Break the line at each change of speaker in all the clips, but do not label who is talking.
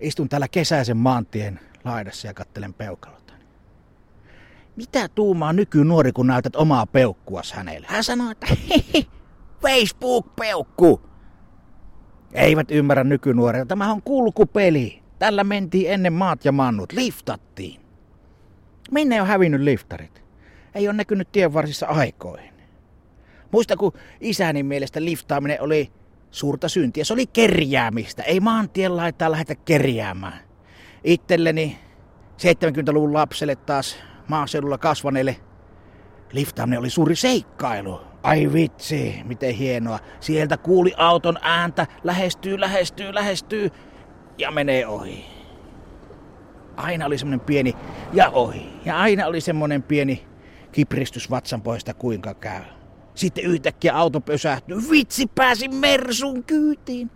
Istun täällä kesäisen maantien laidassa ja kattelen peukalota. Mitä tuumaa nykynuori, kun näytät omaa peukkuas hänelle? Hän sanoo, että Facebook-peukku. Eivät ymmärrä nykynuoria. Tämä on kulkupeli. Tällä mentiin ennen maat ja mannut. Liftattiin. Minne on hävinnyt liftarit? Ei ole näkynyt tienvarsissa aikoihin. Muista, kun isäni mielestä liftaaminen oli suurta syntiä. Se oli kerjäämistä. Ei maantien laittaa lähdetä kerjäämään. Itselleni 70-luvun lapselle taas maaseudulla kasvaneille liftaaminen oli suuri seikkailu. Ai vitsi, miten hienoa. Sieltä kuuli auton ääntä, lähestyy, lähestyy, lähestyy ja menee ohi. Aina oli semmoinen pieni ja ohi. Ja aina oli semmoinen pieni kipristys vatsan poista kuinka käy. Sitten yhtäkkiä auto pysähtyy. Vitsi, pääsin Mersun kyytiin.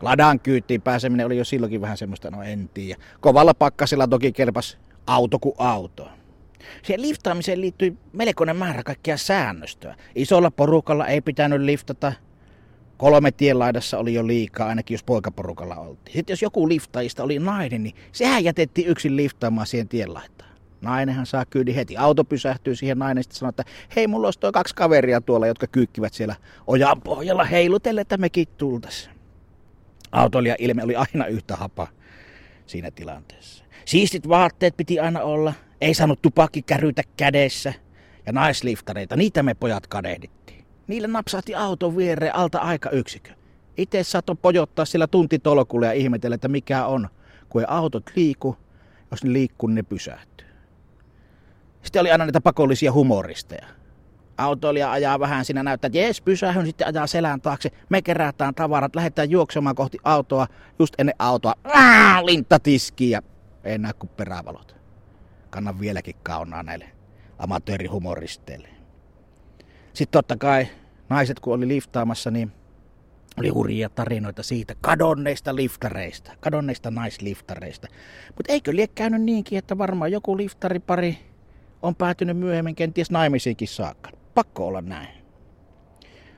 Ladan kyytiin pääseminen oli jo silloinkin vähän semmoista, no en tiedä. Kovalla pakkasella toki kelpas auto kuin auto. Siihen liftaamiseen liittyi melkoinen määrä kaikkia säännöstöä. Isolla porukalla ei pitänyt liftata. Kolme tienlaidassa oli jo liikaa, ainakin jos poikaporukalla oltiin. Sitten jos joku liftaajista oli nainen, niin sehän jätettiin yksin liftaamaan siihen tienlaitaan. Nainenhan saa kyydin heti. Auto pysähtyy siihen nainen sitten sanoo, että hei, mulla olisi toi kaksi kaveria tuolla, jotka kyykkivät siellä ojan pohjalla heilutelle, että mekin tultaisiin. Autoilija ilme oli aina yhtä hapa siinä tilanteessa. Siistit vaatteet piti aina olla. Ei saanut tupakki kärytä kädessä. Ja naisliftareita, niitä me pojat kadehdittiin. Niille napsahti auton viereen alta aika yksikö. Itse saattoi pojottaa sillä tuntitolkulla ja ihmetellä, että mikä on, kun ei autot liiku. Jos ne liikkuu, niin ne pysähtyy. Sitten oli aina niitä pakollisia humoristeja. Autoilija ajaa vähän siinä näyttää, että jes, pysähyn, sitten ajaa selän taakse. Me kerätään tavarat, lähdetään juoksemaan kohti autoa. Just ennen autoa, Aa, lintta ja ei näe kuin perävalot. Kannan vieläkin kaunaa näille amatöörihumoristeille. Sitten totta kai naiset, kun oli liftaamassa, niin oli hurjia tarinoita siitä kadonneista liftareista, kadonneista naisliftareista. Mutta eikö lie käynyt niinkin, että varmaan joku liftaripari on päätynyt myöhemmin kenties naimisiinkin saakka. Pakko olla näin.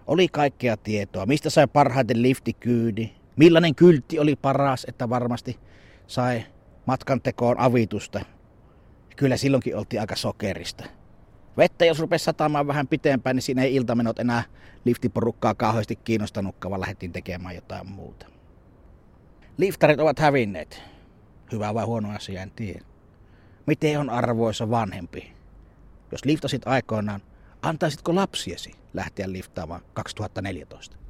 Oli kaikkea tietoa, mistä sai parhaiten liftikyydi, millainen kyltti oli paras, että varmasti sai matkan tekoon avitusta. Kyllä silloinkin oltiin aika sokerista. Vettä jos rupesi satamaan vähän pitempään, niin siinä ei iltamenot enää liftiporukkaa kauheasti kiinnostanutkaan, vaan lähdettiin tekemään jotain muuta. Liftarit ovat hävinneet. Hyvä vai huono asia, en tiedä. Miten on arvoisa vanhempi? Jos liftasit aikoinaan, antaisitko lapsiesi lähteä liftaamaan 2014?